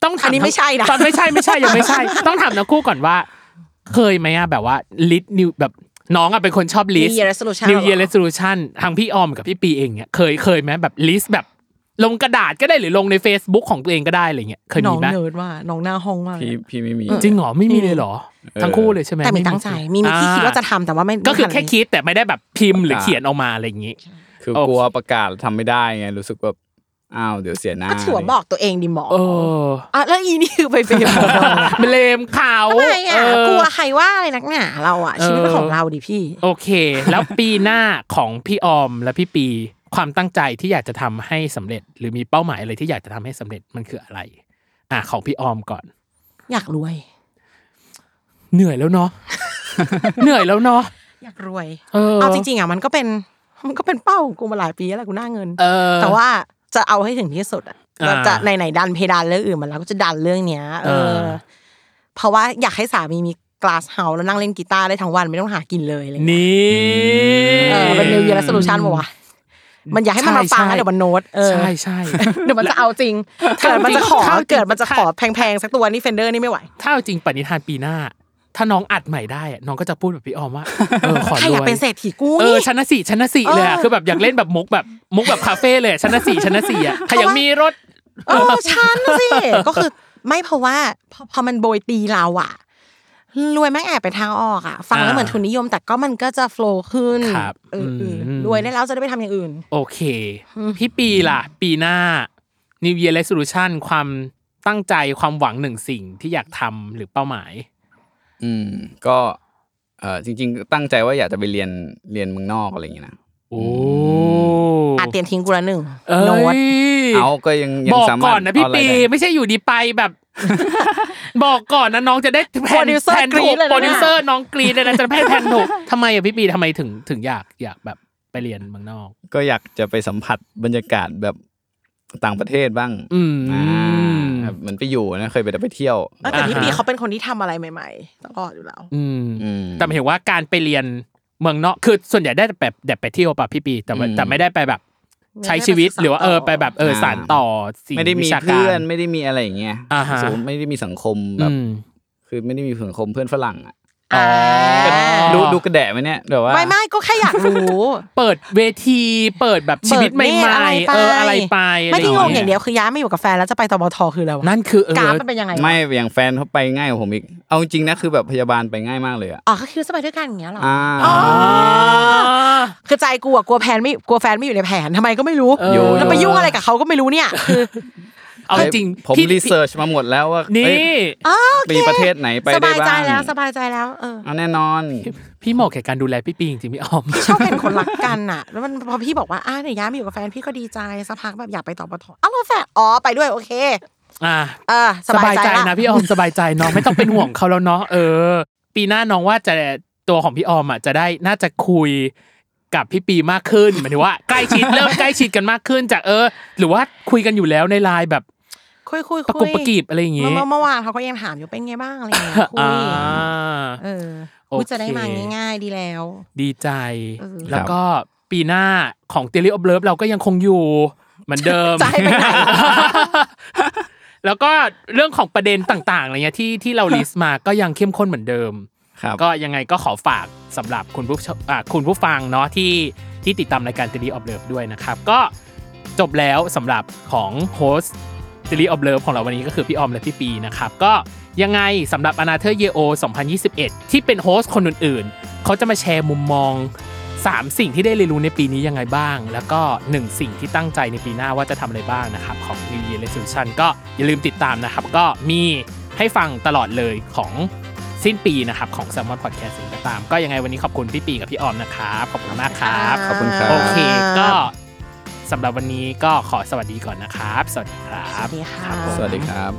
B: ต้องถาม
C: อันนี้ไม่ใช่นะ
B: ตอนไม่ใช่ไม่ใช่ยังไม่ใช่ ต้องถามทั้งคู่ก่อนว่า เคยไหมอะแบบว่าลิสต์นิวแบบน้องอะเป็นคนชอบลิส
C: New Year resolution
B: New Year
C: เหรอ
B: resolution ทางพี่ออมกับพี่ปีเองเนี่ยเคยเคยไหมแบบลิสต์แบบลงกระดาษก็ได้หรือลงใน Facebook ของตัวเองก็ได้อะไรเงี้ยเคย
C: น้
B: มี
C: อง
B: ไหม
C: เนิร์ดว่าน้องหน้าห้องมาก
D: พี่พี่ไม่มี
B: จริงเหรอไม่มีเลยเหรอ ทั้งคู่เลยใช่ไหม
C: แต่มีตั้งใจมีมีที่คิดว่าจะทำแต่ว่าไม่
B: ก็คือ
C: ไม่ทำ
B: แค่คิดแต่ไม่ได้แบบพิมพ์หรือเขียนออกมาอะไรอย่างงี้
D: คือ
B: โอเค
D: กลัวประกาศทำไม่ได้ไงรู้สึกว่า อ้าวเดี๋ยวเสียหน้า
C: ก็ถือว่าบอกตัวเองดิหมอ
B: เออ
C: อะแล้วอีนี่คือไปเป็น
B: เบลมเขา
C: ทำไมอะ
B: เออก
C: ลัวใครว่าอะไรนักหนาเราอะชีวิตเป็นของเราดิพี่
B: โอเค แล้วปีหน้าของพี่ออมและพี่ปีความตั้งใจที่อยากจะทำให้สำเร็จ หรือมีเป้าหมายอะไรที่อยากจะทำให้สำเร็จมันคืออะไร อะของพี่ออมก่อน
C: อยากรวย
B: เหนื่อยแล้วเนาะเหนื่อยแล้วเนาะ
C: อยากรวย
B: เออ
C: เอาจริงๆอะมันก็เป็นมันก็เป็นเป้าของกูมาหลายปีแล้วแหละกูหน้าเงิน
B: เออ
C: แต่ว่า จะเอาให้ถึงที่สุดอะ
B: อ่า
C: เราจะในไหนๆดันเพดานเรื่องอื่นมาแล้วก็จะดันเรื่องเนี้ย เอ
B: เอ
C: อ
B: อ
C: เพราะว่าอยากให้สามีมีกลาสเฮาส์แล้วนั่งเล่นกีตาร์ได้ทั้งวันไม่ต้องหากินเลยอะไรเงี้ย
B: นี่
C: เออเป็น New Year Resolution ป่าวะมันอยากให้มันมาฟัง
B: ใช่
C: นะเดี๋ยวมันโน้ตเออ
B: ใช่ใช่
C: เดี๋ยวมันจะเอาจริงเกิดมันจะขอ
B: ถ้าจริง
C: เกิดมันจะขอแพงๆสักตัวนี่เฟนเดอร์นี่ไม่ไหว
B: ถ้าเอาจริงปณิธานปีหน้า ถ้าน้องอัดใหม่ได้อะน้องก็จะพูดแบบพี่ออมว่าเออขอ
C: ใคร
B: ร
C: อยาก
B: วย
C: เป็นเศรษฐีกู้
B: เออ
C: นี่
B: ชั้นละสี่ชั้นละสี่เลยอะ
C: เออ
B: คือแบบอยากเล่นแบบมุกแบบมุกแบบคาเฟ่เลยอะชั้นละสี่ชั้นละสี่อะใครอยากมีรถ
C: เออฉันน่ะสิก็คือไม่เพราะว่าพอพอมันโบยตีเราอะรวยแม่งแอบไปทางออกอะฟังแล้ว
B: อ่า
C: เหมือนทุนนิยม แต่ก็มันก็จะโฟล์ขึ้น
B: ครับ
C: เออเอออ
B: ม
C: รวยได้แล้วจะได้ไปทำอย่างอื่น
B: โอเค พี่ปีล่ะ ปีหน้า New Year Resolution ความตั้งใจความหวังหนึ่งสิ่งที่อยากทำหรือเป้าหมาย
D: อืม ก็เออจริง ๆ ตั้งใจว่าอยากจะไปเรียนเรียนเมืองนอกอะไรอย่างงี้นะ
B: โอ้
C: อาเตรียมทิ้งกูละหนึ่ง
B: เอ้
C: โน้ต
B: ย
D: เอาก็ยังยัง
B: บอก
D: สามารถ
B: ก่อนนะพี่
D: เาไร
B: ปี
D: ได้
B: ไม่ใช่อยู่ดีไปแบบ บอกก่อนนะน้องจะได้แผน
C: Producer
B: แผนถูก
C: กรี๊ดเลยนะ
B: โปรดิวเซอร์น้องกรีดเลยนะจะแผนแผนถูกทำไมอะพี่ปีทำไมถึงถึงอยากอยากแบบไปเรียนเมืองนอก
D: ก็อยากจะไปสัมผัสบรรยากาศแบบต่างประเทศบ้าง
B: อืม
D: อ่าแบบเหมือนไปอยู่นะเคยไปแต่ไปเที่ยว
C: เออแต่พี่
B: อ่าฮะ
C: ปีเขาเป็นคนที่ทำอะไรใหม่ๆตลอดอยู่แล้ว
B: อืม
D: อืม
B: แต่หมายถึงว่าการไปเรียนเมืองนอกคือส่วนใหญ่ได้แต่แบบแบบไปเที่ยวป่ะพี่ปี แต่ว่า
D: อืม
B: แต่ไม่ได้ไปแบบใช้ชีวิตหรือว่าเออไปแบบเออสานต่อสิ่ง
D: ไม่ได้มี
B: วิชาการ
D: เพื่อนไม่ได้มีอะไรอย่างเงี้ย
B: อ่าฮะ
D: สมมุติไม่ได้มีสังคมแบ
B: อื
D: บ
B: ม
D: คือไม่ได้มีสังคมเพื่อนฝรั่งอะ
B: อ๋อ
D: ดูดูกระแดะไหมเนี่ยแบบว่า
C: ไม่ไม่ก็แค่อยากรู้
B: เปิดเวทีเปิดแบบชีวิตให
C: เปิดเนตร
B: ม่ๆเอออะไรไปอะ
C: ไม่
B: ร
C: ที่งงอย่าง
B: เงี้
C: เดียวคือย้ายมาอยู่กับแฟนแล้วจะไปตบทคืออะไรวะ
B: นั่นคือเออก
C: ราฟมันเป็นยังไงวะ
D: ไม่อย่างแฟนเขาไปง่ายกว่าผมอีกเอาจริงๆนะคือแบบพยาบาลไปง่ายมากเลยอะ
C: อ๋อก็คือจะไปด้วยกันอย่างเงี้ยเหรอ
D: อ่า
C: อ๋อ
B: อ่า
C: คือใจกูอะกลัวแผนไม่กลัวแฟนไม่อยู่ในแผนทำไมก็ไม่รู้
B: เอออยู่
C: แล้วไปยุ่งอะไรกับเขาก็ไม่รู้เนี่ยคือ
B: เอาจริง
D: ผม
B: พี่
D: รีเสิร์ชมาหมดแล้วว่า
B: นี่
D: เอ้ย
C: อ๋อโอเค
D: มีประเทศไหนไป
C: ส
D: ได้
C: บาย
D: บ้าง
C: ใจแล้วสบายใจแล้วเออ
D: เอาแน่นอน
B: พี่เหมาะแก่การดูแลพี่ปีจริงๆพี่ออม
C: ชอบเป็นคนรักกันน่ะ แล้วมันพอพี่บอกว่าอะเนี่ยย้ายมาอยู่กับแฟนพี่ก็ดีใจสักพักแบบอยากไปต่อปทอ้าวแล้วแฟนอ๋อไปด้วยโอเค
B: อ่า
C: เออส
B: สบา
C: บายย
B: ใจ
C: ใจ
B: นะ
C: ละ
B: พี่ออมสบายใจน้องไม่ต้องเป็นห่วงเขาแล้วเนาะเออ ปีหน้าน้องว่าจะตัวของพี่ออมอะจะได้น่าจะคุยกับพี่ปีมากขึ้นหมายถึงว่าใกล้ชิดเริ่มใกล้ชิดกันมากขึ้นจากเออ หรือว่าคุยกันอยู่แล้วในไลน์แบบ
C: คุยคุย
B: ประ
C: คุ
B: กบ
C: ย
B: ประกีบอะไรอย่างงี้
C: เมื่อเมื่อวานเขาก็ยังถามอยู่เป็นไงบ้างอะไรอย่างเงี้ยคุ
B: อ่าย
C: เออ
B: โอ
C: คุย
B: เค
C: จะได้มาง่าย ๆ ดีแล้ว
B: ดีใจ
C: เออ
B: แล้วก็ปีหน้าของ Theory of Love เราก็ยังคงอยู่เหมือนเดิม
C: จะให้ไปไหน
B: แล้วก็เรื่องของประเด็นต่างๆอะไรเงี้ยที่ที่เรา list มาก็ยังเข้มข้นเหมือนเดิม
D: ครับ
B: ก็ยังไงก็ขอฝากสำหรับคุณผู้ชมอ่าคุณผู้ฟังเนาะที่ที่ติดตามรายการ Theory of Love ด้วยนะครับ ก็จบแล้วสำหรับของ host Theory of Love ของเราวันนี้ก็คือพี่ออมและพี่ปีย์นะครับก็ยังไงสำหรับ a n a t h e r Year O 2021 ที่เป็นโฮสต์คนอื่นๆ เขาจะมาแชร์มุมมอง 3 สิ่งที่ได้เรียนรู้ในปีนี้ยังไงบ้าง แล้วก็ 1 สิ่งที่ตั้งใจในปีหน้าว่าจะทำอะไรบ้างนะครับ ของ New Year Resolution ก็อย่าลืมติดตามนะครับ ก็มีให้ฟังตลอดเลยของสิ้นปีนะครับ ของ s ซ l m o n Podcast เองก็ตาม ก็ยังไงวันนี้ขอบคุณพี่ปีกับพี่ออมนะครับขอบคุณมากครับ
D: ขอบคุณครับ
B: โอเคก็ สำหรับวันนี้ก็ขอสวัสดีก่อนนะครับ สวัสดีครั
C: สวั
B: บ
C: สดีค่ะ
D: สวัสดีครับ